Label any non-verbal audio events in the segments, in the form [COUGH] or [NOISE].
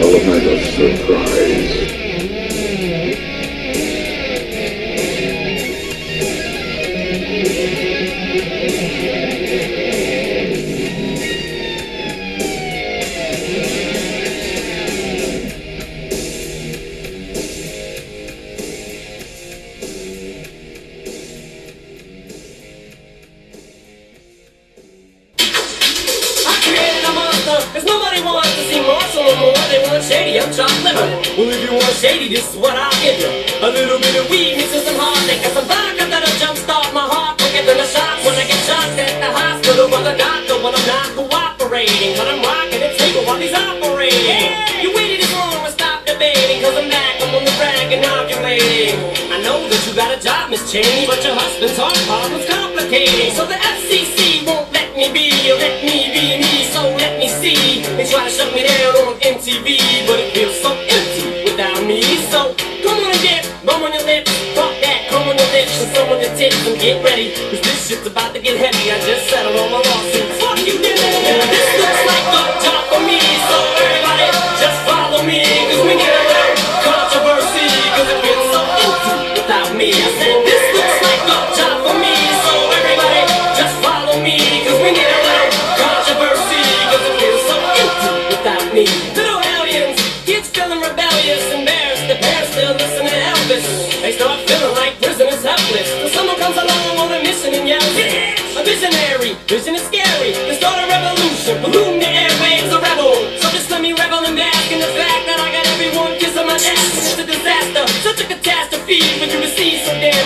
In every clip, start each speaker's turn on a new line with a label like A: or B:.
A: Element
B: of surprise.
C: Cheney, but your husband's heart problem's complicating. So the FCC won't let me be, or let me be me, so let me see. They try to shut me down on MTV, but it feels so empty without me. So come on and dip, bum on your lips, talk that, come on your lips, and some on your tips, and get ready, cause this shit's about to get heavy. I just settled on my lawsuit.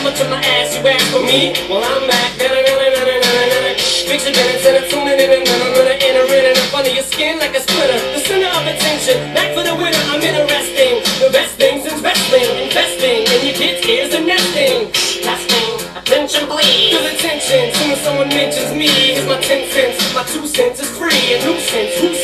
C: Much of my ass. You ask for me, well I'm back. Fiction minutes and it's tuning in and I'm gonna enter in and up under your skin like a splinter. The center of attention, back for the winner. I'm interesting. The best things in wrestling, investing in your kids' ears and nesting. Testing, attention please. Feel attention, soon as someone mentions me, here's my ten cents. My two cents is free, a nuisance. Who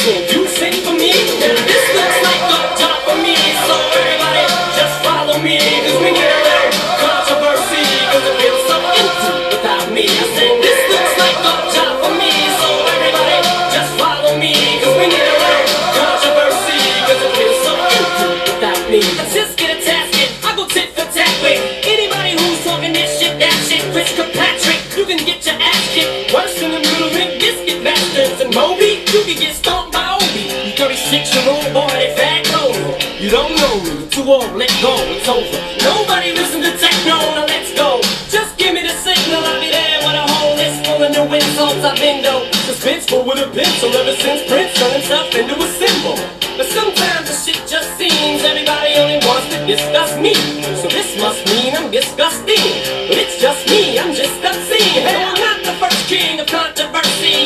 C: let go, it's over. Nobody listen to techno, now let's go. Just give me the signal, I'll be there with a whole list full of new insults I've been though. Suspenseful with a pencil ever since Prince turned himself into a symbol. But sometimes the shit just seems everybody only wants to discuss me. So this must mean I'm disgusting. But it's just me, I'm just obscene. Hey, I'm not the first king of controversy.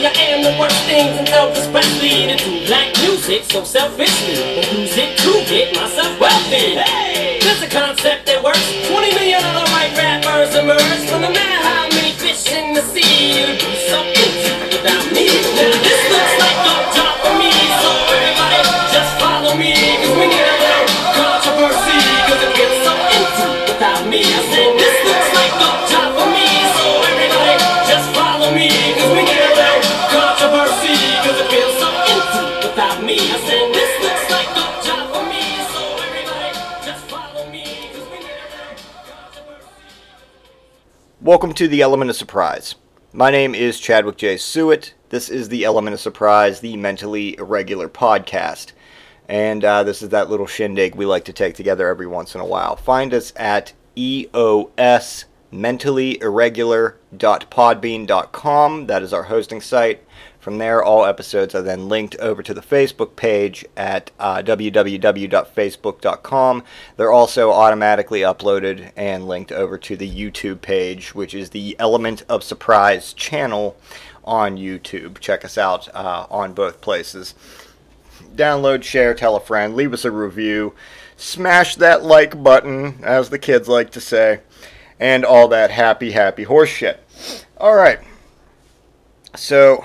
C: I am the worst things in Elvis Presley to do black music so selfishly. And use it to get myself wealthy. Hey, there's a concept that works. 20 million other white rappers emerge from the matter how many fish in the sea. Be so
D: Welcome to the Element of Surprise. My name is Chadwick J. Sewitt. This is the Element of Surprise, the mentally irregular podcast. And uh, this is that little shindig we like to take together every once in a while. Find us at EOS mentallyirregular.podbean.com. That is our hosting site. From there, all episodes are then linked over to the Facebook page at uh, www.facebook.com. They're also automatically uploaded and linked over to the YouTube page, which is the Element of Surprise channel on YouTube. Check us out uh, on both places. Download, share, tell a friend, leave us a review, smash that like button, as the kids like to say, and all that happy, happy horse shit. All right. So,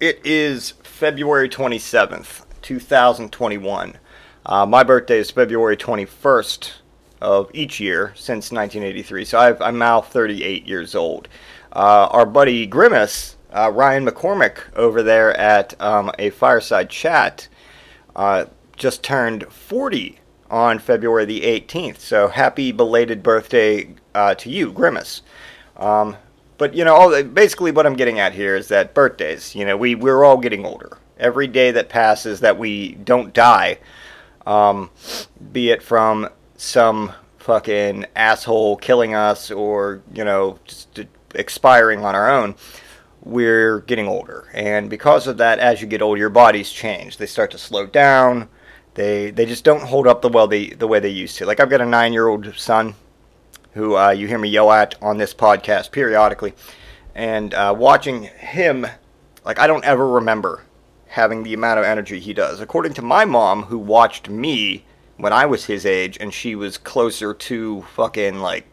D: it is February 27th, 2021. Uh, my birthday is February 21st of each year since 1983, so I've, I'm now 38 years old. Uh, our buddy Grimace, uh, Ryan McCormick, over there at um, a fireside chat, uh, just turned 40 on February the 18th. So happy belated birthday uh, to you, Grimace. Um, but you know, all, basically, what I'm getting at here is that birthdays. You know, we we're all getting older. Every day that passes that we don't die, um, be it from some fucking asshole killing us or you know just expiring on our own, we're getting older. And because of that, as you get older, your bodies change. They start to slow down. They they just don't hold up the well they the way they used to. Like I've got a nine year old son who uh, you hear me yell at on this podcast periodically. And uh, watching him, like, I don't ever remember having the amount of energy he does. According to my mom, who watched me when I was his age, and she was closer to fucking like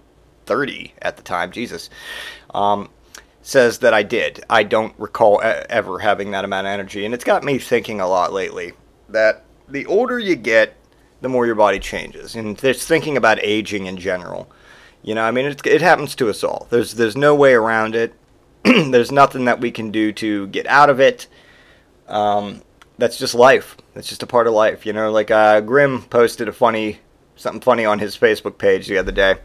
D: 30 at the time, Jesus, um, says that I did. I don't recall ever having that amount of energy. And it's got me thinking a lot lately that the older you get, the more your body changes. And just thinking about aging in general. You know, I mean, it, it happens to us all. There's there's no way around it. [CLEARS THROAT] there's nothing that we can do to get out of it. Um, that's just life. That's just a part of life. You know, like uh, Grim posted a funny something funny on his Facebook page the other day,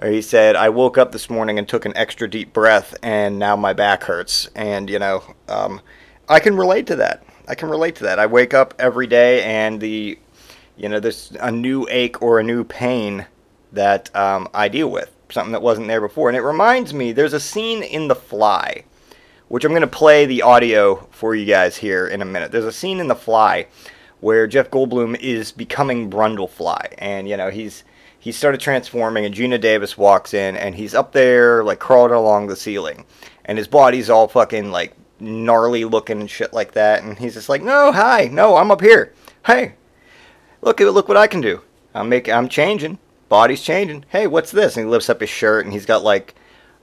D: where he said, "I woke up this morning and took an extra deep breath, and now my back hurts." And you know, um, I can relate to that. I can relate to that. I wake up every day, and the, you know, there's a new ache or a new pain that um, I deal with, something that wasn't there before. And it reminds me, there's a scene in The Fly, which I'm going to play the audio for you guys here in a minute. There's a scene in The Fly where Jeff Goldblum is becoming Brundlefly, and you know he's he started transforming, and Geena Davis walks in, and he's up there like crawling along the ceiling, and his body's all fucking like gnarly looking and shit like that, and he's just like, no, hi, no, I'm up here, hey, look, at look what I can do. I'm making, I'm changing body's changing. Hey, what's this? And he lifts up his shirt and he's got like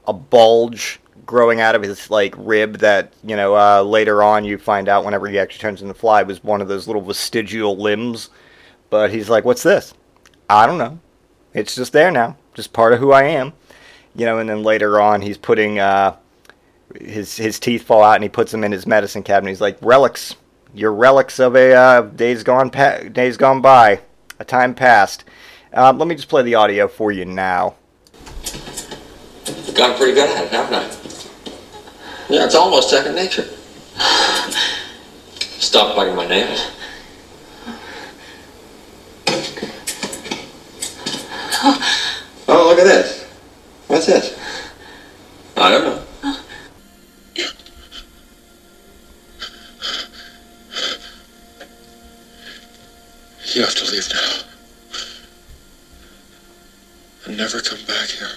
D: a bulge growing out of his like rib that you know uh, later on you find out whenever he actually turns into fly was one of those little vestigial limbs. But he's like, what's this? I don't know. It's just there now, just part of who I am. You know, and then later on he's putting uh, his his teeth fall out and he puts them in his medicine cabinet. He's like relics, your relics of a uh, days gone pa- days gone by, a time past. Um, let me just play the audio for you now.
E: Got pretty good at it, haven't I? Yeah, it's almost second nature. Stop biting my nails. Oh, look at this. What's this? I don't know.
B: You have to leave now. And never come back here.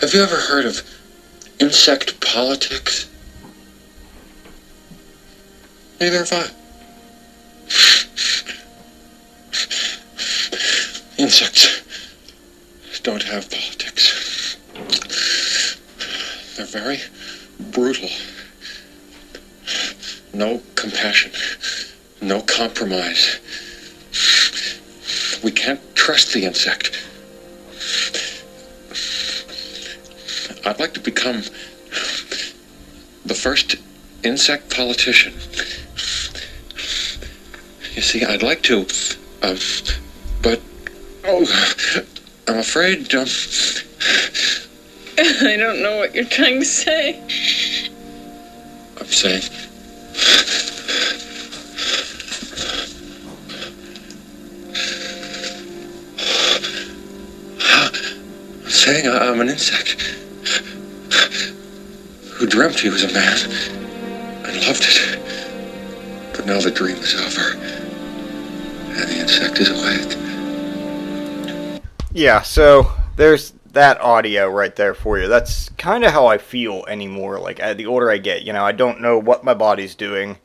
B: Have you ever heard of insect politics? Neither have I. Insects don't have politics. They're very brutal. No compassion. No compromise. We can't trust the insect. I'd like to become the first insect politician. You see, I'd like to, uh, but oh, I'm afraid. Um, [LAUGHS]
F: I don't know what you're trying to say.
B: I'm saying. Saying I- I'm an insect who dreamt he was a man and loved it. But now the dream is over, and the insect is awake.
D: Yeah, so there's that audio right there for you. That's kind of how I feel anymore. Like uh, the older I get, you know, I don't know what my body's doing,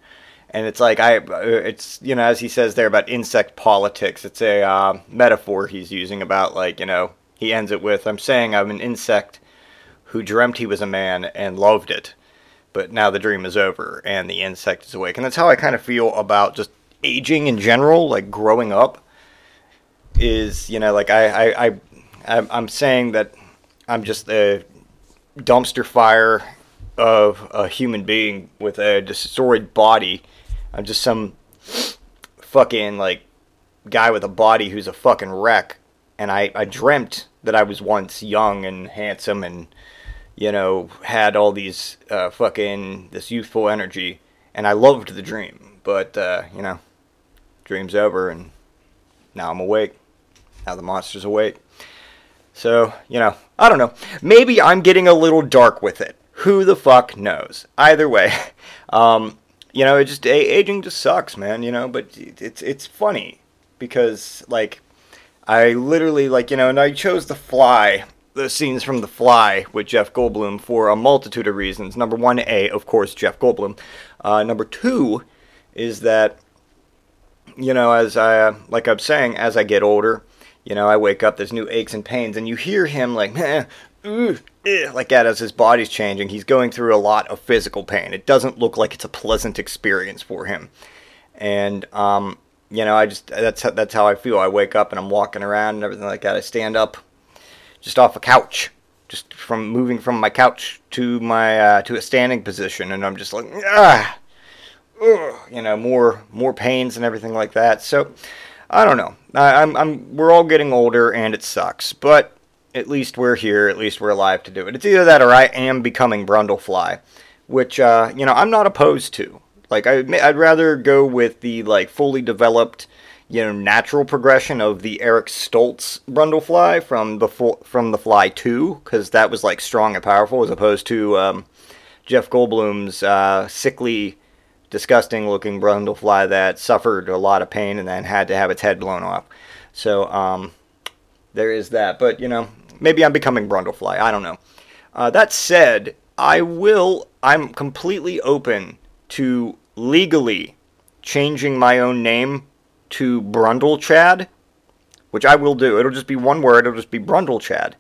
D: and it's like I, uh, it's you know, as he says there about insect politics. It's a uh, metaphor he's using about like you know, he ends it with, "I'm saying I'm an insect who dreamt he was a man and loved it, but now the dream is over and the insect is awake." And that's how I kind of feel about just aging in general, like growing up is you know like I I, I I'm, saying that I'm just a dumpster fire of a human being with a destroyed body. I'm just some fucking like guy with a body who's a fucking wreck. And I, I dreamt that I was once young and handsome and, you know, had all these uh, fucking, this youthful energy. And I loved the dream. But, uh, you know, dream's over and now I'm awake. Now the monster's awake. So, you know, I don't know. Maybe I'm getting a little dark with it. Who the fuck knows? Either way, [LAUGHS] um, you know, it just aging just sucks, man. You know, but it's it's funny because like I literally like you know, and I chose The Fly, the scenes from The Fly with Jeff Goldblum for a multitude of reasons. Number one, a of course Jeff Goldblum. Uh, number two is that you know, as I like I'm saying, as I get older, you know, I wake up, there's new aches and pains, and you hear him like, eh, ooh, eh, like that as his body's changing. He's going through a lot of physical pain. It doesn't look like it's a pleasant experience for him. And, um, you know, I just, that's, that's how I feel. I wake up and I'm walking around and everything like that. I stand up just off a couch, just from moving from my couch to my, uh, to a standing position. And I'm just like, ah, you know, more, more pains and everything like that. So, I don't know. I, I'm, I'm, we're all getting older, and it sucks. But at least we're here. At least we're alive to do it. It's either that or I am becoming Brundlefly, which uh, you know I'm not opposed to. Like I, I'd rather go with the like fully developed, you know, natural progression of the Eric Stoltz Brundlefly from the from the Fly Two, because that was like strong and powerful, as opposed to um, Jeff Goldblum's uh, sickly disgusting looking brundlefly that suffered a lot of pain and then had to have its head blown off. So um, there is that. But you know, maybe I'm becoming brundlefly. I don't know. Uh, that said, I will. I'm completely open to legally changing my own name to Brundle Chad, which I will do. It'll just be one word. It'll just be Brundle Chad.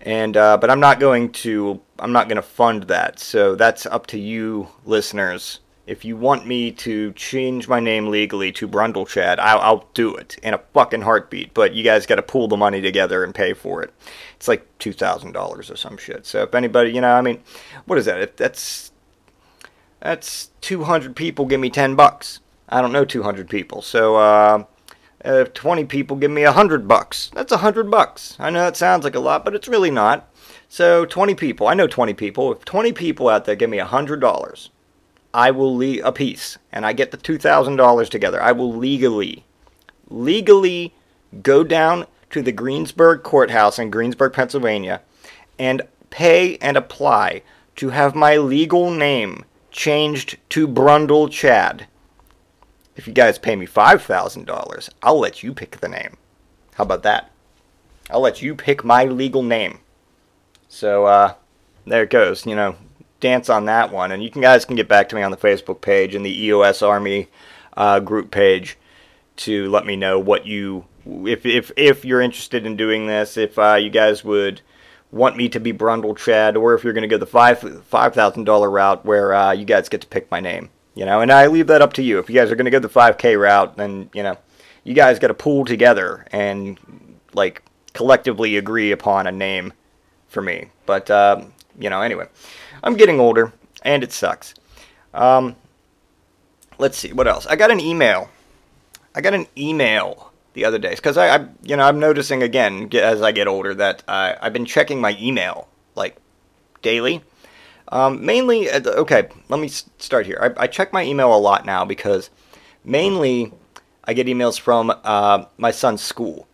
D: And uh, but I'm not going to. I'm not going to fund that. So that's up to you, listeners if you want me to change my name legally to Brundle Chad, I'll, I'll do it in a fucking heartbeat. But you guys got to pool the money together and pay for it. It's like two thousand dollars or some shit. So if anybody, you know, I mean, what is that? If that's that's two hundred people. Give me ten bucks. I don't know two hundred people. So uh, uh, twenty people give me a hundred bucks. That's a hundred bucks. I know that sounds like a lot, but it's really not. So twenty people. I know twenty people. If twenty people out there give me a hundred dollars I will leave a piece, and I get the two thousand dollars together. I will legally, legally go down to the Greensburg courthouse in Greensburg, Pennsylvania, and pay and apply to have my legal name changed to Brundle Chad. If you guys pay me five thousand dollars, I'll let you pick the name. How about that? I'll let you pick my legal name. So uh, there it goes. You know, dance on that one. And you can, guys can get back to me on the Facebook page and the EOS Army uh, group page to let me know what you, if if if you're interested in doing this, if uh, you guys would want me to be Brundle Chad, or if you're going to go the five five thousand dollar route where uh, you guys get to pick my name. You know, and I leave that up to you. If you guys are going to go the 5K route, then you know, you guys got to pool together and like collectively agree upon a name for me. But um, you know, anyway, I'm getting older, and it sucks. Um, let's see what else. I got an email. I got an email the other days because I, I, you know, I'm noticing again as I get older that I, I've been checking my email like daily. Um, mainly, uh, okay, let me start here. I, I, check my email a lot now because mainly I get emails from uh, my son's school.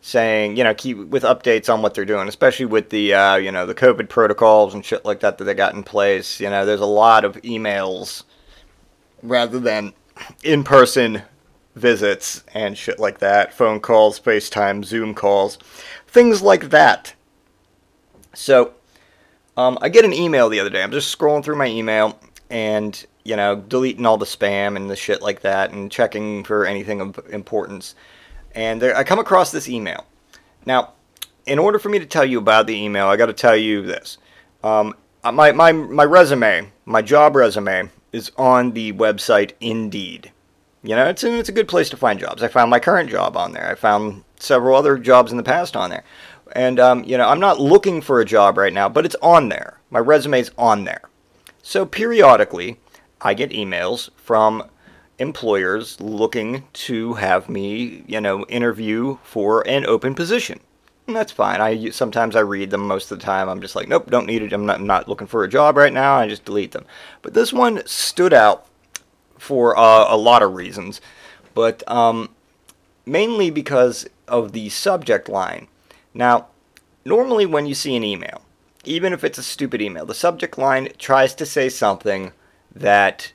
D: saying, you know, keep with updates on what they're doing, especially with the, uh, you know, the COVID protocols and shit like that that they got in place. You know, there's a lot of emails rather than in person visits and shit like that, phone calls, FaceTime, Zoom calls, things like that. So, um, I get an email the other day. I'm just scrolling through my email and, you know, deleting all the spam and the shit like that and checking for anything of importance. And there, I come across this email. Now, in order for me to tell you about the email, I got to tell you this. Um, my, my, my resume, my job resume, is on the website Indeed. You know, it's a, it's a good place to find jobs. I found my current job on there. I found several other jobs in the past on there. And, um, you know, I'm not looking for a job right now, but it's on there. My resume's on there. So periodically, I get emails from employers looking to have me, you know, interview for an open position. And that's fine. I sometimes I read them. Most of the time, I'm just like, nope, don't need it. I'm not, I'm not looking for a job right now. I just delete them. But this one stood out for uh, a lot of reasons, but um, mainly because of the subject line. Now, normally when you see an email, even if it's a stupid email, the subject line tries to say something that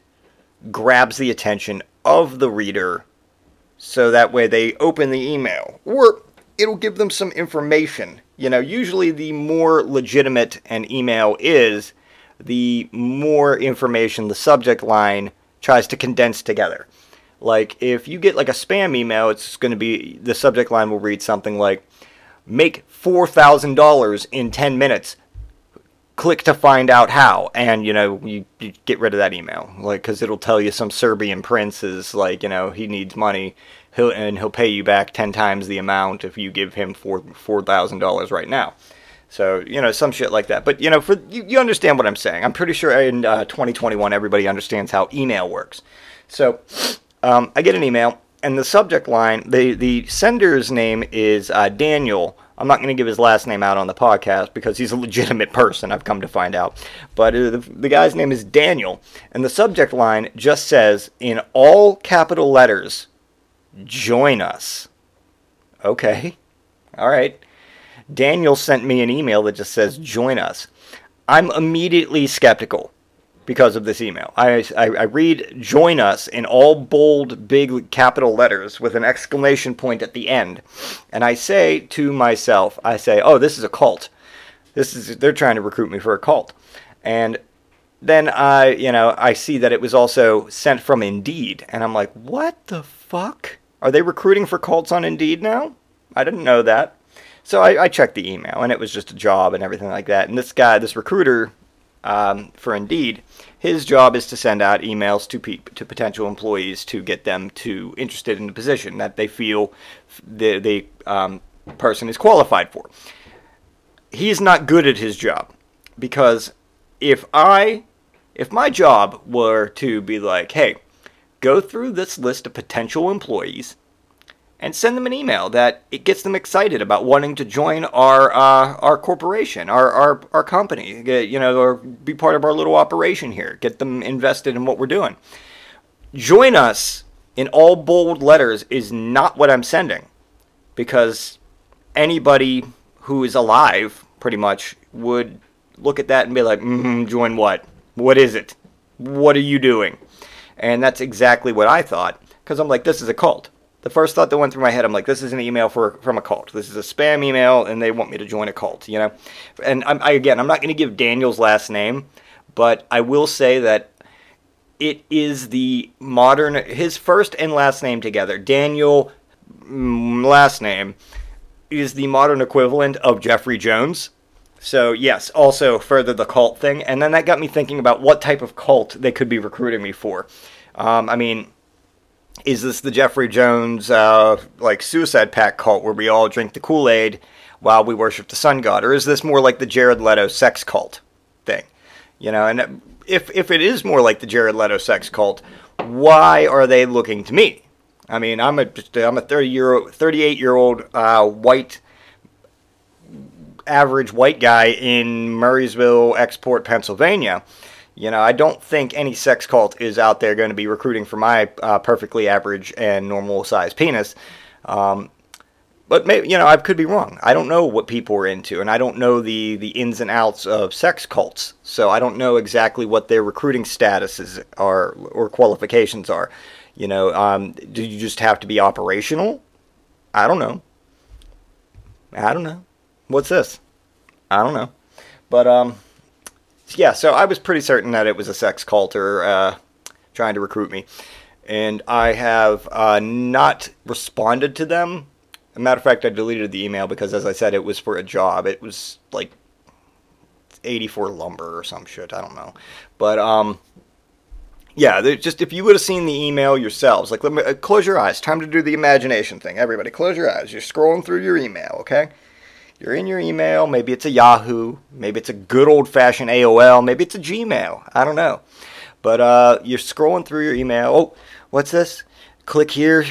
D: grabs the attention of the reader so that way they open the email or it'll give them some information. You know, usually the more legitimate an email is, the more information the subject line tries to condense together. Like if you get like a spam email, it's going to be the subject line will read something like make $4,000 in 10 minutes. Click to find out how, and you know you, you get rid of that email, like because it'll tell you some Serbian prince is like you know he needs money, he'll and he'll pay you back ten times the amount if you give him four four thousand dollars right now. So you know some shit like that. But you know for you, you understand what I'm saying. I'm pretty sure in uh, 2021 everybody understands how email works. So um, I get an email and the subject line the the sender's name is uh, Daniel I'm not going to give his last name out on the podcast because he's a legitimate person, I've come to find out. But uh, the, the, guy's name is Daniel, and the subject line just says, in all capital letters, join us. Okay. All right. Daniel sent me an email that just says, join us. I'm immediately skeptical because of this email. I, I, I, read join us in all bold, big capital letters with an exclamation point at the end. And I say to myself, I say, oh, this is a cult. This is, they're trying to recruit me for a cult. And then I, you know, I see that it was also sent from Indeed. And I'm like, what the fuck? Are they recruiting for cults on Indeed now? I didn't know that. So I, I checked the email and it was just a job and everything like that. And this guy, this recruiter, um, for Indeed, his job is to send out emails to pe- to potential employees to get them to interested in the position that they feel the the um, person is qualified for. He's not good at his job because if I if my job were to be like, hey, go through this list of potential employees and send them an email that it gets them excited about wanting to join our uh, our corporation, our, our our company, you know, or be part of our little operation here. Get them invested in what we're doing. Join us in all bold letters is not what I'm sending, because anybody who is alive, pretty much, would look at that and be like, mm-hmm, "Join what? What is it? What are you doing?" And that's exactly what I thought, because I'm like, "This is a cult." The first thought that went through my head, I'm like, this is an email for from a cult. This is a spam email, and they want me to join a cult. You know, and I'm, I, again, I'm not going to give Daniel's last name, but I will say that it is the modern his first and last name together. Daniel mm, last name is the modern equivalent of Jeffrey Jones. So yes, also further the cult thing, and then that got me thinking about what type of cult they could be recruiting me for. Um, I mean, is this the Jeffrey Jones uh, like suicide pact cult where we all drink the Kool Aid while we worship the sun god, or is this more like the Jared Leto sex cult thing? You know, and if if it is more like the Jared Leto sex cult, why are they looking to me? I mean, I'm a I'm a 30 year 38 year old uh, white average white guy in Murrysville, Export, Pennsylvania. You know, I don't think any sex cult is out there going to be recruiting for my uh, perfectly average and normal sized penis. Um, but maybe you know I could be wrong. I don't know what people are into, and I don't know the the ins and outs of sex cults. So I don't know exactly what their recruiting statuses are or qualifications are. You know, um, do you just have to be operational? I don't know. I don't know. What's this? I don't know. But um, yeah. So I was pretty certain that it was a sex cult or uh, trying to recruit me, and I have uh, not responded to them a matter of fact, I deleted the email because, as I said, it was for a job. It was like 84 lumber or some shit. I don't know. But, um, yeah, just if you would have seen the email yourselves, like, let me, uh, close your eyes. Time to do the imagination thing. Everybody, close your eyes. You're scrolling through your email, okay? You're in your email. Maybe it's a Yahoo. Maybe it's a good old fashioned AOL. Maybe it's a Gmail. I don't know. But uh, you're scrolling through your email. Oh, what's this? click here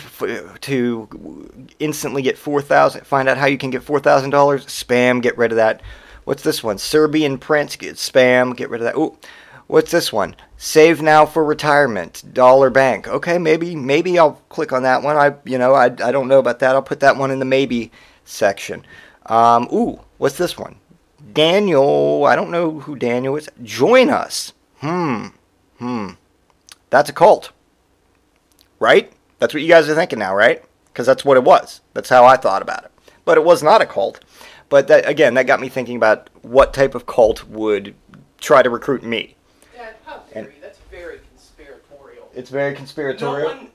D: to instantly get 4000 find out how you can get $4000 spam get rid of that what's this one serbian prince get spam get rid of that oh what's this one save now for retirement dollar bank okay maybe maybe i'll click on that one i you know i, I don't know about that i'll put that one in the maybe section um, ooh what's this one daniel i don't know who daniel is join us hmm hmm that's a cult right that's what you guys are thinking now, right? Because that's what it was. That's how I thought about it. But it was not a cult. But that, again, that got me thinking about what type of cult would try to recruit me.
G: Dad, how dare you? That's very conspiratorial.
D: It's very conspiratorial.
G: No one,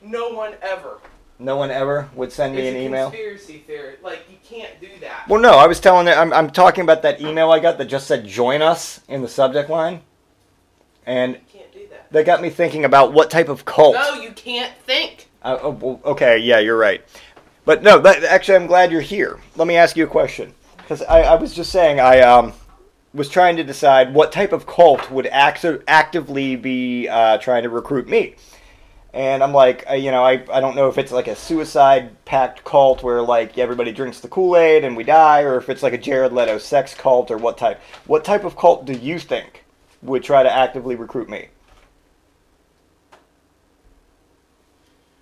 G: no one ever.
D: No one ever would send me
G: it's
D: an
G: a
D: email.
G: Conspiracy theory. Like you can't do that.
D: Well, no, I was telling it. I'm, I'm talking about that email I got that just said "join us" in the subject line, and that got me thinking about what type of cult.
G: No, you can't think.
D: Uh, oh, okay, yeah, you're right. But no, that, actually, I'm glad you're here. Let me ask you a question. Because I, I, was just saying, I um, was trying to decide what type of cult would act- actively be uh, trying to recruit me. And I'm like, you know, I, I don't know if it's like a suicide pact cult where like everybody drinks the Kool Aid and we die, or if it's like a Jared Leto sex cult, or what type. What type of cult do you think would try to actively recruit me?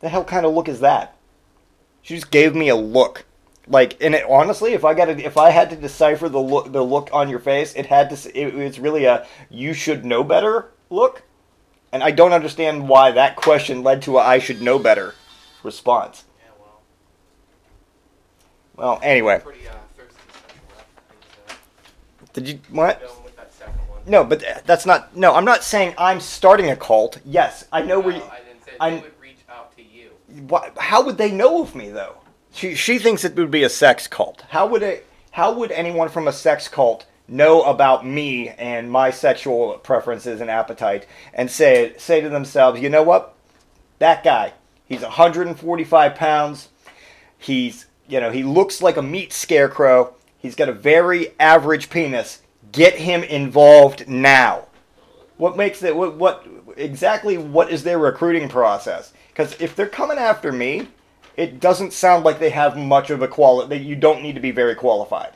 D: The hell kind of look is that? She just gave me a look. Like, and it, honestly, if I got to, if I had to decipher the look, the look on your face, it had to. It, it's really a "you should know better" look, and I don't understand why that question led to a "I should know better" response.
G: Yeah, well.
D: Well, anyway.
G: Pretty, uh,
D: Did you what?
G: With that one.
D: No, but that's not. No, I'm not saying I'm starting a cult. Yes, I know
G: no.
D: You,
G: I didn't say
D: I'm-
G: they would reach out to you.
D: Why, how would they know of me though? She she thinks it would be a sex cult. How would it? How would anyone from a sex cult know about me and my sexual preferences and appetite and say say to themselves, you know what? That guy, he's 145 pounds. He's you know he looks like a meat scarecrow. He's got a very average penis. Get him involved now. What makes it? What, what exactly? What is their recruiting process? Because if they're coming after me, it doesn't sound like they have much of a quality. You don't need to be very qualified.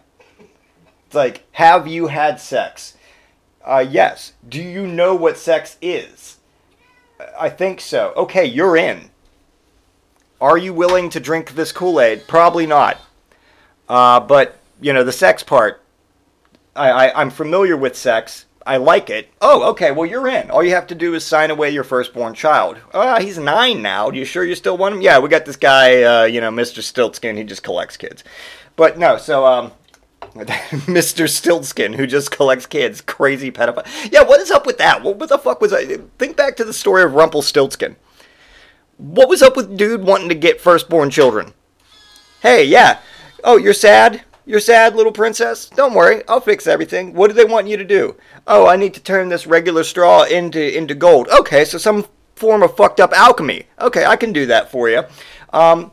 D: Like, have you had sex? Uh, yes. Do you know what sex is? I think so. Okay, you're in. Are you willing to drink this Kool Aid? Probably not. Uh, but you know the sex part. I, I I'm familiar with sex. I like it. Oh, okay. Well, you're in. All you have to do is sign away your firstborn child. Oh, he's nine now. Do you sure you still want him? Yeah, we got this guy. Uh, you know, Mr. Stiltskin. He just collects kids. But no. So um, [LAUGHS] Mr. Stiltskin, who just collects kids, crazy pedophile. Yeah, what is up with that? What, the fuck was I? Think back to the story of Rumpelstiltskin. What was up with dude wanting to get firstborn children? Hey, yeah. Oh, you're sad? You're sad, little princess? Don't worry, I'll fix everything. What do they want you to do? Oh, I need to turn this regular straw into into gold. Okay, so some form of fucked up alchemy. Okay, I can do that for you. Um,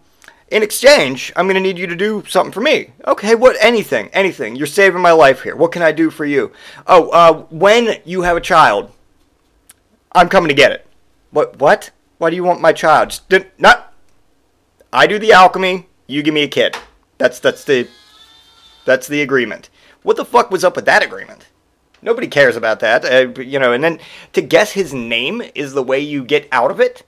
D: in exchange, I'm gonna need you to do something for me. Okay, what? Anything, anything. You're saving my life here. What can I do for you? Oh, uh, when you have a child, I'm coming to get it. What? What? Why do you want my child? Just not. I do the alchemy. You give me a kid. That's that's the that's the agreement. What the fuck was up with that agreement? Nobody cares about that. Uh, you know, and then to guess his name is the way you get out of it.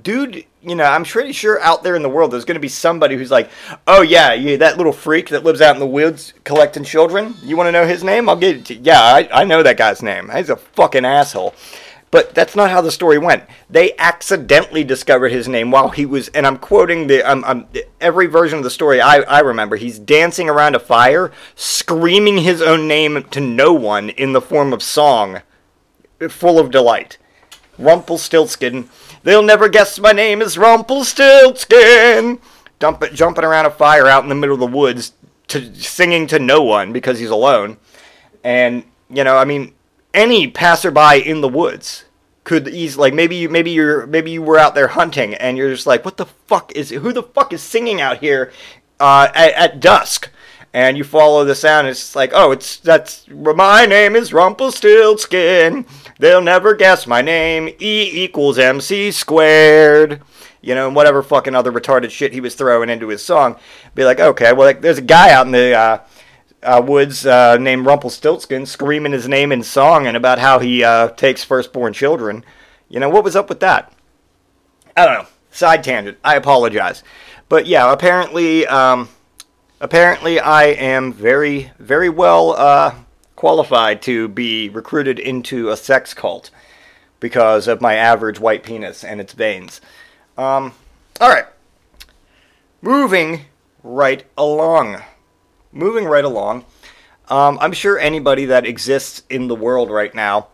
D: Dude, you know, I'm pretty sure out there in the world there's going to be somebody who's like, oh yeah, yeah, that little freak that lives out in the woods collecting children. You want to know his name? I'll get it to you. Yeah, I, I know that guy's name. He's a fucking asshole. But that's not how the story went. They accidentally discovered his name while he was, and I'm quoting the, um, um, every version of the story I, I remember. He's dancing around a fire, screaming his own name to no one in the form of song, full of delight. Rumpelstiltskin. They'll never guess my name is Rumpelstiltskin. Dump it, jumping around a fire out in the middle of the woods, to singing to no one because he's alone. And you know, I mean, any passerby in the woods could easily like maybe you maybe you're maybe you were out there hunting and you're just like what the fuck is who the fuck is singing out here uh, at, at dusk and you follow the sound it's like oh it's that's my name is Rumpelstiltskin they'll never guess my name E equals MC squared you know and whatever fucking other retarded shit he was throwing into his song be like okay well like, there's a guy out in the uh, uh, Woods uh, named Rumpelstiltskin screaming his name in song and about how he uh, takes firstborn children. You know, what was up with that? I don't know. Side tangent. I apologize. But yeah, apparently, um, apparently I am very, very well uh, qualified to be recruited into a sex cult because of my average white penis and its veins. Um, all right. Moving right along moving right along, um, I'm sure anybody that exists in the world right now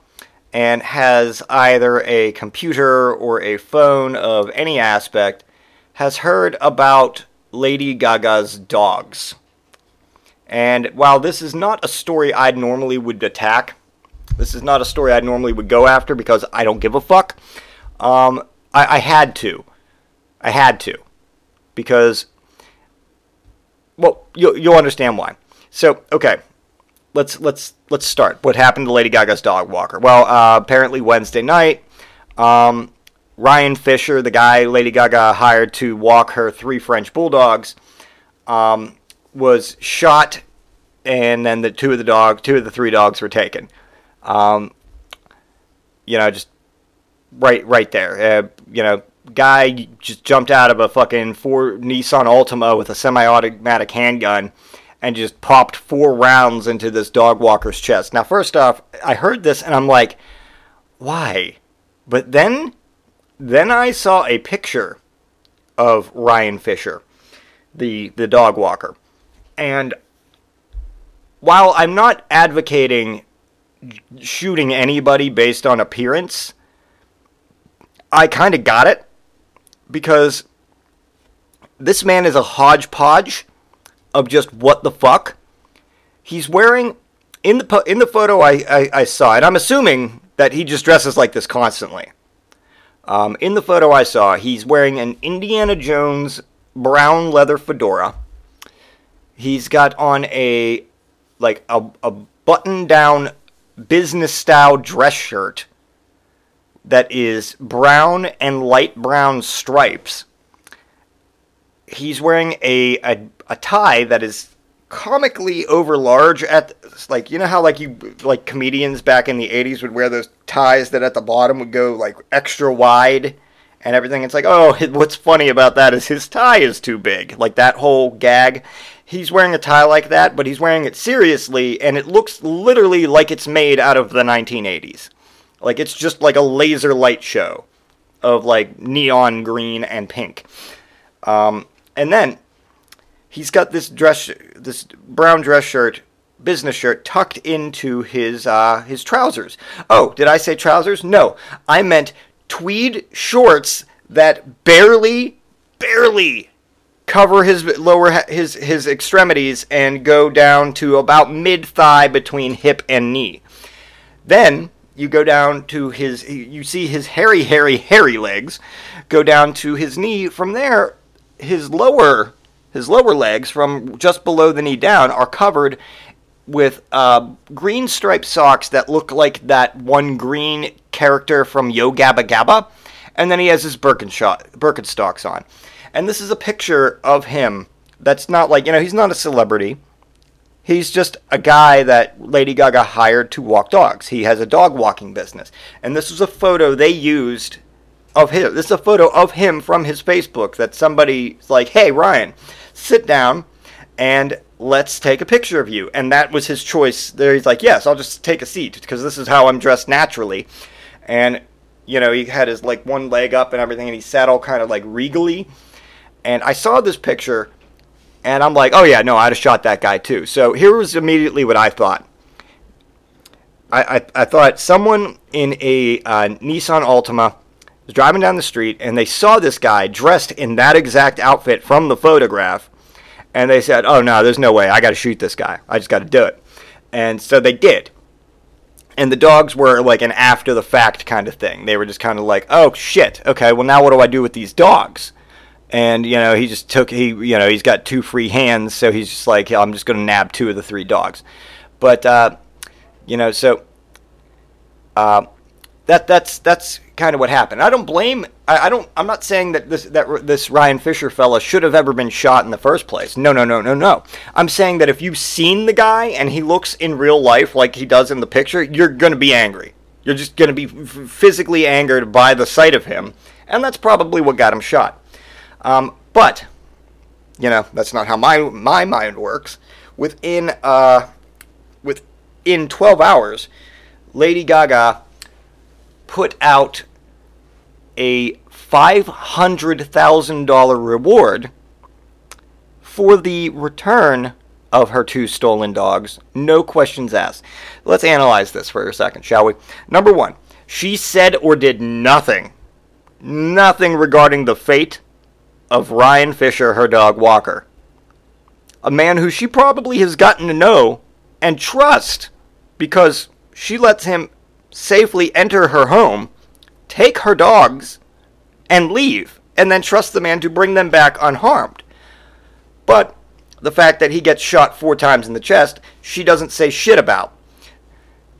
D: and has either a computer or a phone of any aspect has heard about Lady Gaga's dogs. And while this is not a story I'd normally would attack, this is not a story I normally would go after because I don't give a fuck. Um, I, I had to. I had to. Because well, you'll, you'll understand why. So, okay, let's let's let's start. What happened to Lady Gaga's dog walker? Well, uh, apparently Wednesday night, um, Ryan Fischer, the guy Lady Gaga hired to walk her three French bulldogs, um, was shot, and then the two of the dog, two of the three dogs were taken. Um, you know, just right right there. Uh, you know, guy just jumped out of a fucking four Nissan Altima with a semi-automatic handgun and just popped four rounds into this dog walker's chest. Now, first off, I heard this and I'm like, why? But then, then I saw a picture of Ryan Fischer, the the dog walker, and while I'm not advocating shooting anybody based on appearance, I kind of got it because this man is a hodgepodge of just what the fuck. He's wearing in the in the photo I, I, I saw, and I'm assuming that he just dresses like this constantly. Um, in the photo I saw, he's wearing an Indiana Jones brown leather fedora. He's got on a like a, a button down business style dress shirt that is brown and light brown stripes. He's wearing a, a, a tie that is comically over large at like you know how like you like comedians back in the 80s would wear those ties that at the bottom would go like extra wide and everything. It's like oh [LAUGHS] what's funny about that is his tie is too big. Like that whole gag he's wearing a tie like that but he's wearing it seriously and it looks literally like it's made out of the 1980s like it's just like a laser light show of like neon green and pink. Um, and then he's got this dress, this brown dress shirt, business shirt tucked into his uh, his trousers. Oh, did I say trousers? No, I meant tweed shorts that barely, barely cover his lower his his extremities and go down to about mid thigh between hip and knee. Then you go down to his you see his hairy hairy hairy legs go down to his knee from there his lower his lower legs from just below the knee down are covered with uh, green striped socks that look like that one green character from Yo Gabba Gabba and then he has his Birkenstock, Birkenstocks on and this is a picture of him that's not like you know he's not a celebrity He's just a guy that Lady Gaga hired to walk dogs. He has a dog walking business. And this was a photo they used of him. This is a photo of him from his Facebook that somebody's like, "Hey Ryan, sit down and let's take a picture of you." And that was his choice. There, he's like, "Yes, I'll just take a seat because this is how I'm dressed naturally." And you know, he had his like one leg up and everything, and he sat all kind of like regally. And I saw this picture, and I'm like, "Oh yeah, no, I'd have shot that guy too." So here was immediately what I thought. I, I, I thought someone in a uh, Nissan Altima was driving down the street and they saw this guy dressed in that exact outfit from the photograph and they said, oh no, there's no way. I got to shoot this guy. I just got to do it. And so they did. And the dogs were like an after the fact kind of thing. They were just kind of like, oh shit, okay, well now what do I do with these dogs? And you know, he just took he you know he's got two free hands, so he's just like, I'm just going to nab two of the three dogs. But uh, you know, so uh, that that's that's kind of what happened. I don't blame. I, I, don't. I'm not saying that this that this Ryan Fischer fella should have ever been shot in the first place. No, no, no, no, no. I'm saying that if you've seen the guy and he looks in real life like he does in the picture, you're gonna be angry. You're just gonna be physically angered by the sight of him, and that's probably what got him shot. Um, but you know, that's not how my my mind works. Within uh, within 12 hours Lady Gaga put out a $500,000 reward for the return of her two stolen dogs. No questions asked. Let's analyze this for a second, shall we? Number one, she said or did nothing, nothing regarding the fate of Ryan Fischer, her dog Walker. A man who she probably has gotten to know and trust because she lets him safely enter her home, take her dogs, and leave, and then trust the man to bring them back unharmed. But the fact that he gets shot four times in the chest, she doesn't say shit about.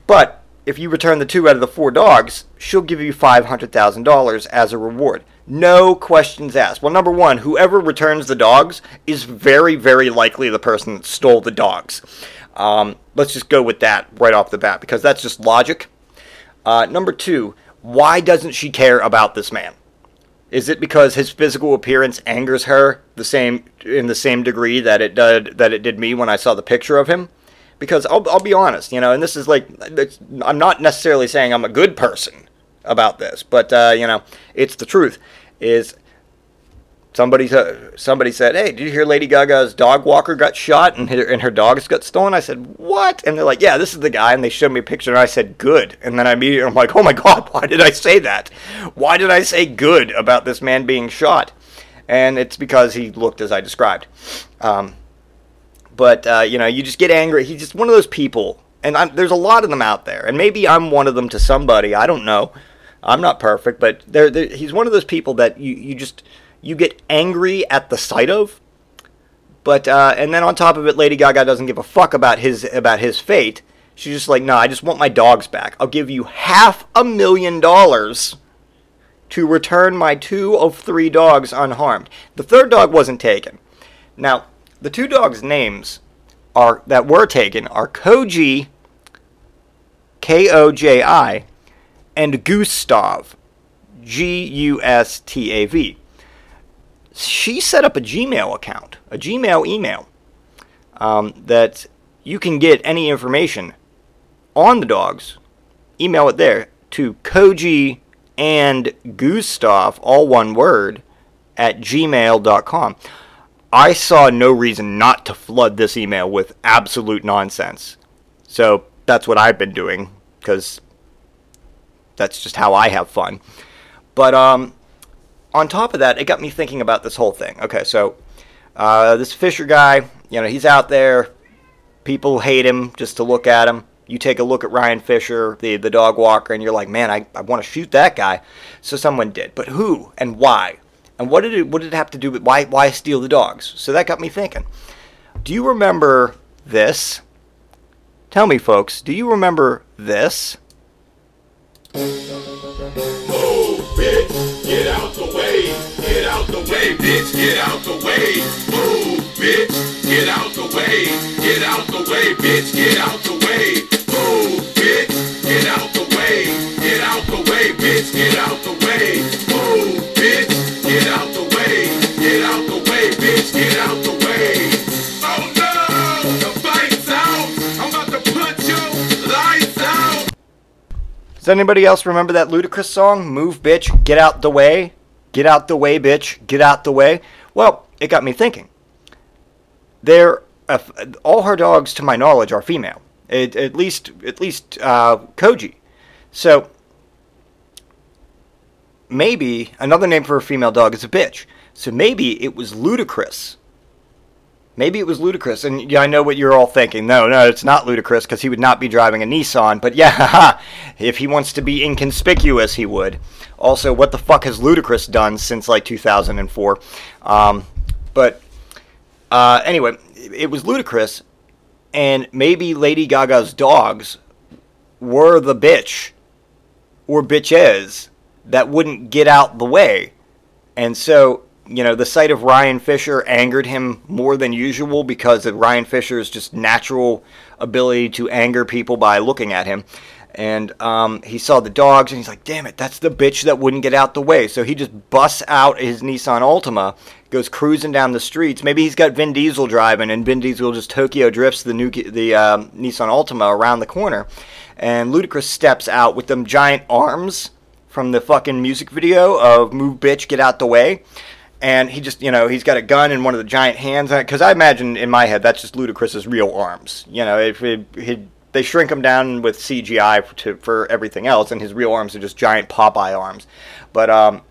D: But if you return the two out of the four dogs, she'll give you $500,000 as a reward. No questions asked. Well, number one, whoever returns the dogs is very, very likely the person that stole the dogs. Um, let's just go with that right off the bat because that's just logic. Uh, number two, why doesn't she care about this man? Is it because his physical appearance angers her the same in the same degree that it did that it did me when I saw the picture of him? Because I'll, I'll be honest, you know, and this is like I'm not necessarily saying I'm a good person about this, but uh, you know, it's the truth. Is somebody somebody said, "Hey, did you hear Lady Gaga's dog walker got shot and her, and her dogs got stolen?" I said, "What?" And they're like, "Yeah, this is the guy." And they showed me a picture, and I said, "Good." And then I immediately I'm like, "Oh my [LAUGHS] God, why did I say that? Why did I say good about this man being shot?" And it's because he looked as I described. Um, but uh, you know, you just get angry. He's just one of those people, and I'm, there's a lot of them out there, and maybe I'm one of them to somebody. I don't know. I'm not perfect, but he's one of those people that you, you just you get angry at the sight of. But uh, and then on top of it, Lady Gaga doesn't give a fuck about his about his fate. She's just like, no, I just want my dogs back. I'll give you half a million dollars to return my two of three dogs unharmed. The third dog wasn't taken. Now, the two dogs' names are that were taken are Koji, K O J I, and Gustav, G U S T A V she set up a Gmail account, a Gmail email, um, that you can get any information on the dogs, email it there to Koji and Gustav, all one word, at gmail.com. I saw no reason not to flood this email with absolute nonsense. So that's what I've been doing because that's just how I have fun. But um, on top of that, it got me thinking about this whole thing. Okay, so uh, this Fischer guy, you know, he's out there. People hate him just to look at him. You take a look at Ryan Fischer, the, the dog walker, and you're like, man, I, I want to shoot that guy. So someone did. But who and why? And what did it what did it have to do with why why steal the dogs? So that got me thinking. Do you remember this? Tell me folks, do you remember this?
A: Bitch, get out the way, get out the way, bitch, get out the way, move, bitch, get out the way, get out the way, bitch, get out the way, move, bitch, get out the way, get out the way, bitch, get out the way, move.
D: Does anybody else remember that Ludacris song? Move, bitch, get out the way. Get out the way, bitch, get out the way. Well, it got me thinking. There, uh, all her dogs, to my knowledge, are female. At, at least, at least uh, Koji. So maybe another name for a female dog is a bitch. So maybe it was Ludacris. Maybe it was Ludacris, and yeah, I know what you're all thinking. No, no, it's not Ludacris because he would not be driving a Nissan. But yeah, [LAUGHS] if he wants to be inconspicuous, he would. Also, what the fuck has Ludacris done since like 2004? Um, but uh, anyway, it was Ludacris, and maybe Lady Gaga's dogs were the bitch or bitches that wouldn't get out the way. And so, you know, the sight of Ryan Fischer angered him more than usual because of Ryan Fischer's just natural ability to anger people by looking at him. And um, he saw the dogs and he's like, damn it, that's the bitch that wouldn't get out the way. So he just busts out his Nissan Altima, goes cruising down the streets. Maybe he's got Vin Diesel driving and Vin Diesel just Tokyo drifts the, new, the uh, Nissan Altima around the corner. And Ludacris steps out with them giant arms from the fucking music video of "Move, Bitch, Get Out the Way," and he just, you know, he's got a gun in one of the giant hands. Because I imagine in my head that's just Ludacris's real arms. You know, if they shrink him down with CGI to, for everything else, and his real arms are just giant Popeye arms. But um,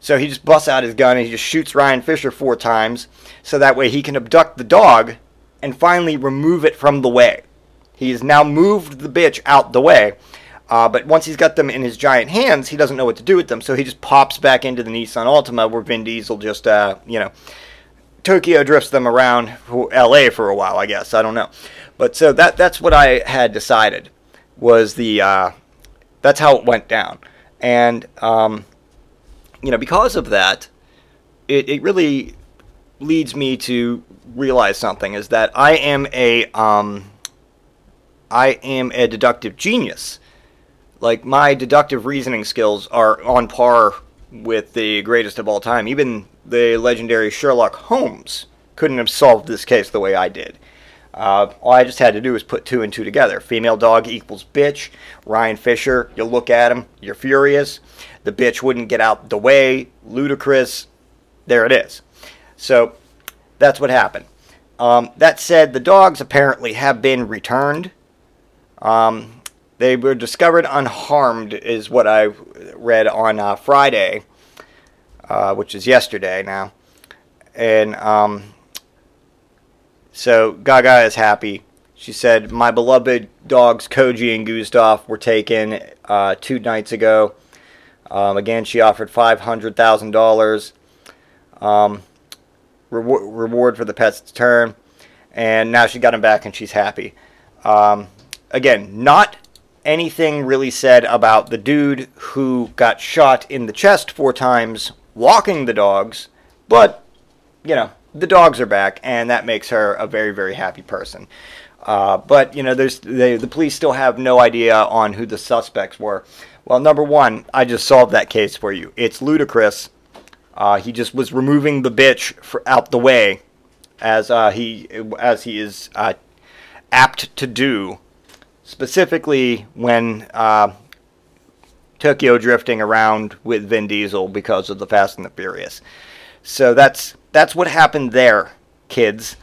D: so he just busts out his gun and he just shoots Ryan Fischer four times, so that way he can abduct the dog and finally remove it from the way. He has now moved the bitch out the way. Uh, but once he's got them in his giant hands, he doesn't know what to do with them. So he just pops back into the Nissan Altima where Vin Diesel just, uh, you know, Tokyo drifts them around LA for a while, I guess. I don't know. But so that that's what I had decided was the, uh, that's how it went down. And, um, you know, because of that, it, it really leads me to realize something is that I am a, um, I am a deductive genius. Like my deductive reasoning skills are on par with the greatest of all time. Even the legendary Sherlock Holmes couldn't have solved this case the way I did. Uh, all I just had to do was put two and two together. Female dog equals bitch. Ryan Fischer, you look at him, you're furious. The bitch wouldn't get out the way. Ludacris. There it is. So that's what happened. Um, that said, the dogs apparently have been returned. Um, they were discovered unharmed, is what I read on uh, Friday, uh, which is yesterday now. And um, so Gaga is happy. She said, My beloved dogs Koji and Gustav were taken uh, two nights ago. Um, again, she offered $500,000 um, reward, reward for the pet's return. And now she got him back and she's happy. Um, again, not anything really said about the dude who got shot in the chest four times walking the dogs, but, you know, the dogs are back, and that makes her a very, very happy person. Uh, but, you know, there's they, the police still have no idea on who the suspects were. Well, number one, I just solved that case for you. It's Ludacris. Uh, he just was removing the bitch out the way, as uh, he as he is uh, apt to do specifically when uh, Tokyo drifting around with Vin Diesel because of the Fast and the Furious. So that's that's what happened there, kids.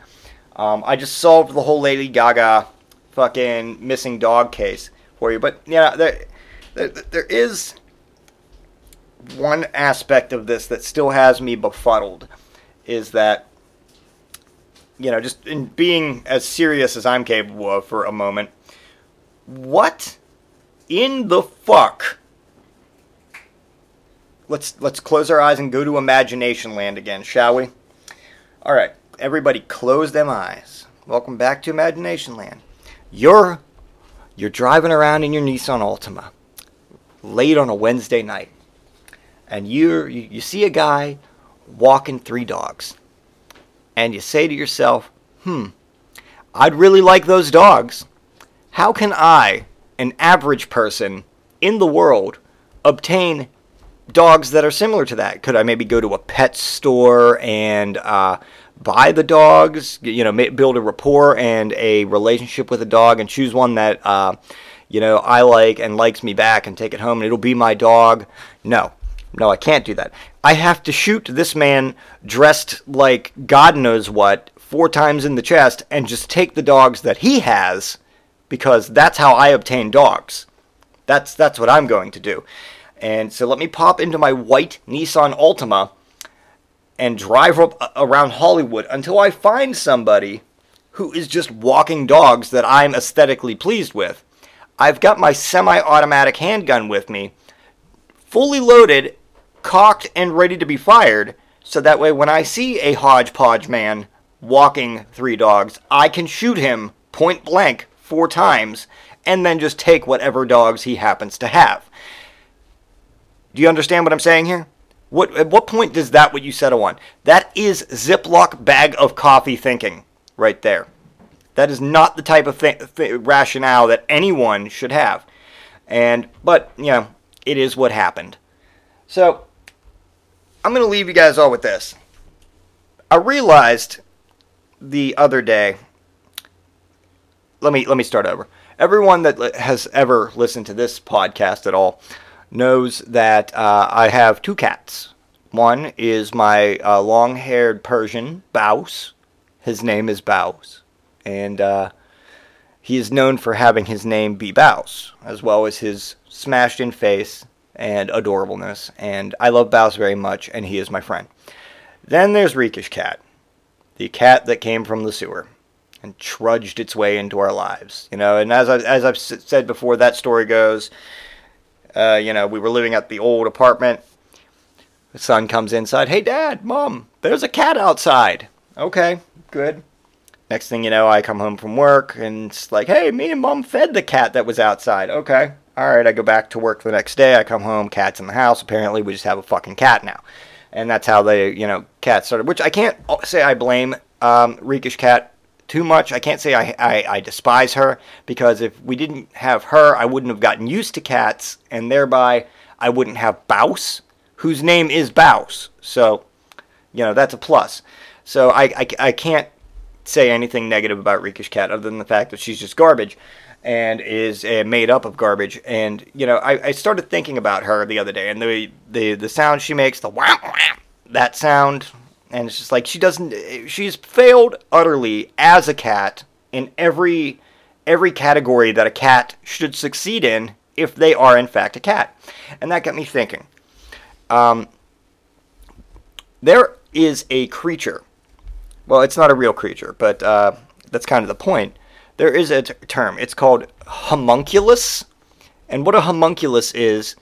D: Um, I just solved the whole Lady Gaga fucking missing dog case for you, but yeah, there, there, there is one aspect of this that still has me befuddled, is that you know just in being as serious as I'm capable of for a moment what in the fuck? Let's let's close our eyes and go to imagination land again, shall we? All right, everybody close them eyes. Welcome back to imagination land. You're you're driving around in your Nissan Altima late on a Wednesday night. And you you, see a guy walking three dogs. And you say to yourself, "Hmm, I'd really like those dogs." How can I, an average person in the world, obtain dogs that are similar to that? Could I maybe go to a pet store and uh, buy the dogs? You know, build a rapport and a relationship with a dog, and choose one that uh, you know, I like and likes me back and take it home and it'll be my dog. No, no, I can't do that. I have to shoot this man dressed like God knows what four times in the chest and just take the dogs that he has because that's how I obtain dogs. That's that's what I'm going to do. And so let me pop into my white Nissan Altima and drive up uh, around Hollywood until I find somebody who is just walking dogs that I'm aesthetically pleased with. I've got my semi automatic handgun with me, fully loaded, cocked, and ready to be fired, so that way when I see a hodgepodge man walking three dogs, I can shoot him point blank four times and then just take whatever dogs he happens to have. Do you understand what I'm saying here? What at what point does that what you settle on? That is Ziploc bag of coffee thinking right there. That is not the type of th- th- rationale that anyone should have. And but you know, it is what happened. So I'm gonna leave you guys all with this. I realized the other day. Let me let me start over. Everyone that has ever listened to this podcast at all knows that uh, I have two cats. One is my uh, long-haired Persian Baus. His name is Baus, and uh, he is known for having his name be Baus, as well as his smashed-in face and adorableness. And I love Baus very much, and he is my friend. Then there's Rikish Cat, the cat that came from the sewer and trudged its way into our lives. You know, and as I, as I've said before, that story goes. Uh, you know, we were living at the old apartment. The son comes inside. Hey, Dad, Mom, there's a cat outside. Okay, good. Next thing you know, I come home from work and it's like, hey, me and Mom fed the cat that was outside. Okay, all right. I go back to work the next day. I come home, cat's in the house. Apparently, we just have a fucking cat now, and that's how they, you know, cat started. Which I can't say I blame um, Rikish Cat too much. I can't say I, I, I despise her because if we didn't have her, I wouldn't have gotten used to cats, and thereby I wouldn't have Baus, whose name is Baus. So, you know, that's a plus. So I, I, I can't say anything negative about Rikish Cat other than the fact that she's just garbage and is uh, made up of garbage. And, you know, I, I started thinking about her the other day, and the, the, the sound she makes, the wham, that sound, and it's just like she doesn't she's failed utterly as a cat in every every category that a cat should succeed in if they are in fact a cat. And that got me thinking. Um, there is a creature. Well it's not a real creature but uh, that's kind of the point. There is a t- term. It's called homunculus. And what a homunculus is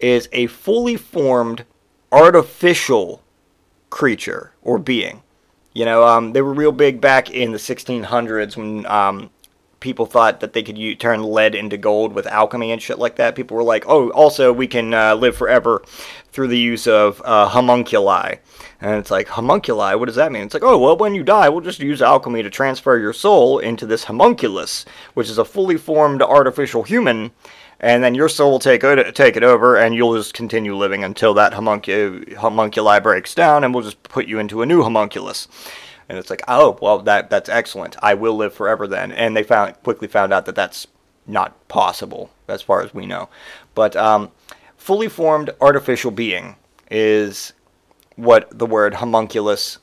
D: is a fully formed artificial creature or being. You know, um, they were real big back in the 1600s when um, people thought that they could u- turn lead into gold with alchemy and shit like that. People were like, oh, also we can uh, live forever through the use of uh, homunculi. And it's like, homunculi, what does that mean? It's like, oh, well, when you die, we'll just use alchemy to transfer your soul into this homunculus, which is a fully formed artificial human and then your soul will take it, take it over, and you'll just continue living until that homuncu- homunculi breaks down, and we'll just put you into a new homunculus. And it's like, oh, well, that that's excellent. I will live forever then. And they found quickly found out that that's not possible, as far as we know. But um, fully formed artificial being is what the word homunculus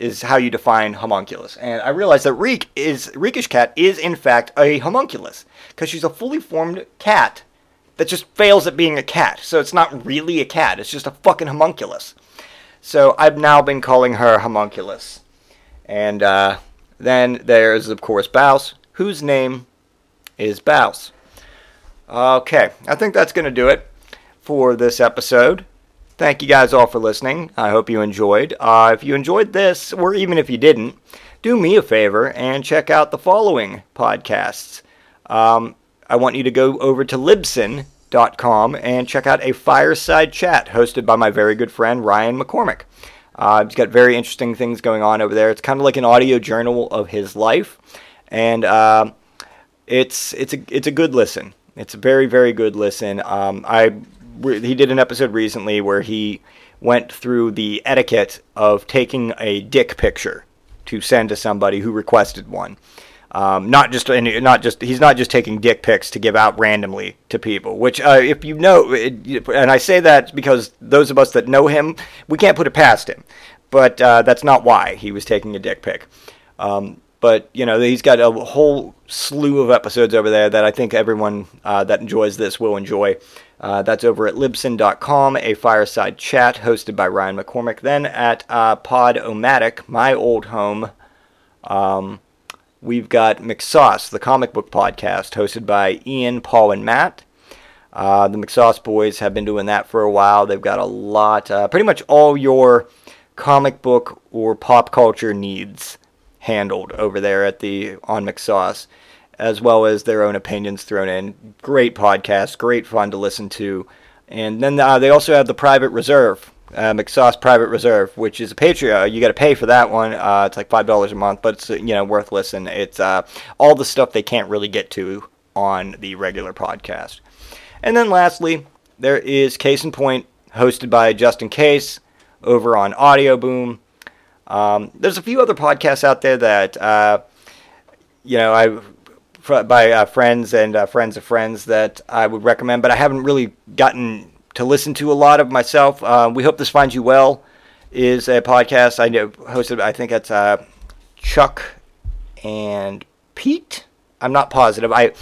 D: is how you define homunculus. And I realized that Reek is Reekish cat is in fact a homunculus because she's a fully formed cat that just fails at being a cat. So it's not really a cat. It's just a fucking homunculus. So I've now been calling her homunculus. And uh, then there's of course Baus, whose name is Baus. Okay, I think that's going to do it for this episode. Thank you guys all for listening. I hope you enjoyed. Uh, if you enjoyed this, or even if you didn't, do me a favor and check out the following podcasts. Um, I want you to go over to Libsyn.com and check out a fireside chat hosted by my very good friend Ryan McCormick. Uh, he's got very interesting things going on over there. It's kind of like an audio journal of his life, and uh, it's it's a it's a good listen. It's a very very good listen. Um, I he did an episode recently where he went through the etiquette of taking a dick picture to send to somebody who requested one. Um, not just not just he's not just taking dick pics to give out randomly to people. Which, uh, if you know, it, and I say that because those of us that know him, we can't put it past him. But uh, that's not why he was taking a dick pic. Um, but you know, he's got a whole slew of episodes over there that I think everyone uh, that enjoys this will enjoy. Uh, that's over at libsyn.com, a fireside chat hosted by Ryan McCormick. Then at uh, Podomatic, my old home, um, we've got McSauce, the comic book podcast, hosted by Ian, Paul, and Matt. Uh, the McSauce boys have been doing that for a while. They've got a lot, uh, pretty much all your comic book or pop culture needs handled over there at the on McSauce, as well as their own opinions thrown in. Great podcast, great fun to listen to. And then uh, they also have the Private Reserve, uh, McSauce Private Reserve, which is a Patreon. You got to pay for that one. Uh, it's like five dollars a month, but it's you know worth listening. It's uh, all the stuff they can't really get to on the regular podcast. And then lastly, there is Case in Point, hosted by Justin Case over on Audio Boom. Um, there's a few other podcasts out there that uh, you know I by uh, friends and uh, friends of friends that I would recommend, but I haven't really gotten to listen to a lot of myself. Uh, we hope this finds you well is a podcast I know hosted. I think it's uh, Chuck and Pete. I'm not positive. I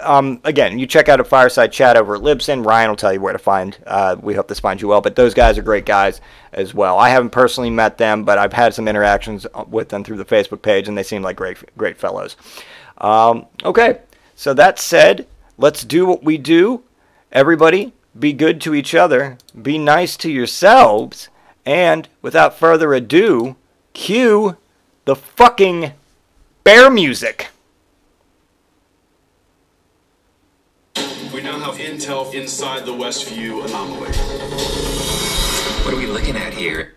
D: um, again, you check out a fireside chat over at Libsyn. Ryan will tell you where to find. Uh, we hope this finds you well. But those guys are great guys as well. I haven't personally met them, but I've had some interactions with them through the Facebook page, and they seem like great, great fellows. Um, okay, so that said, let's do what we do. Everybody, be good to each other, be nice to yourselves, and without further ado, cue the fucking bear music.
A: We now have intel inside the Westview anomaly.
H: What are we looking at here?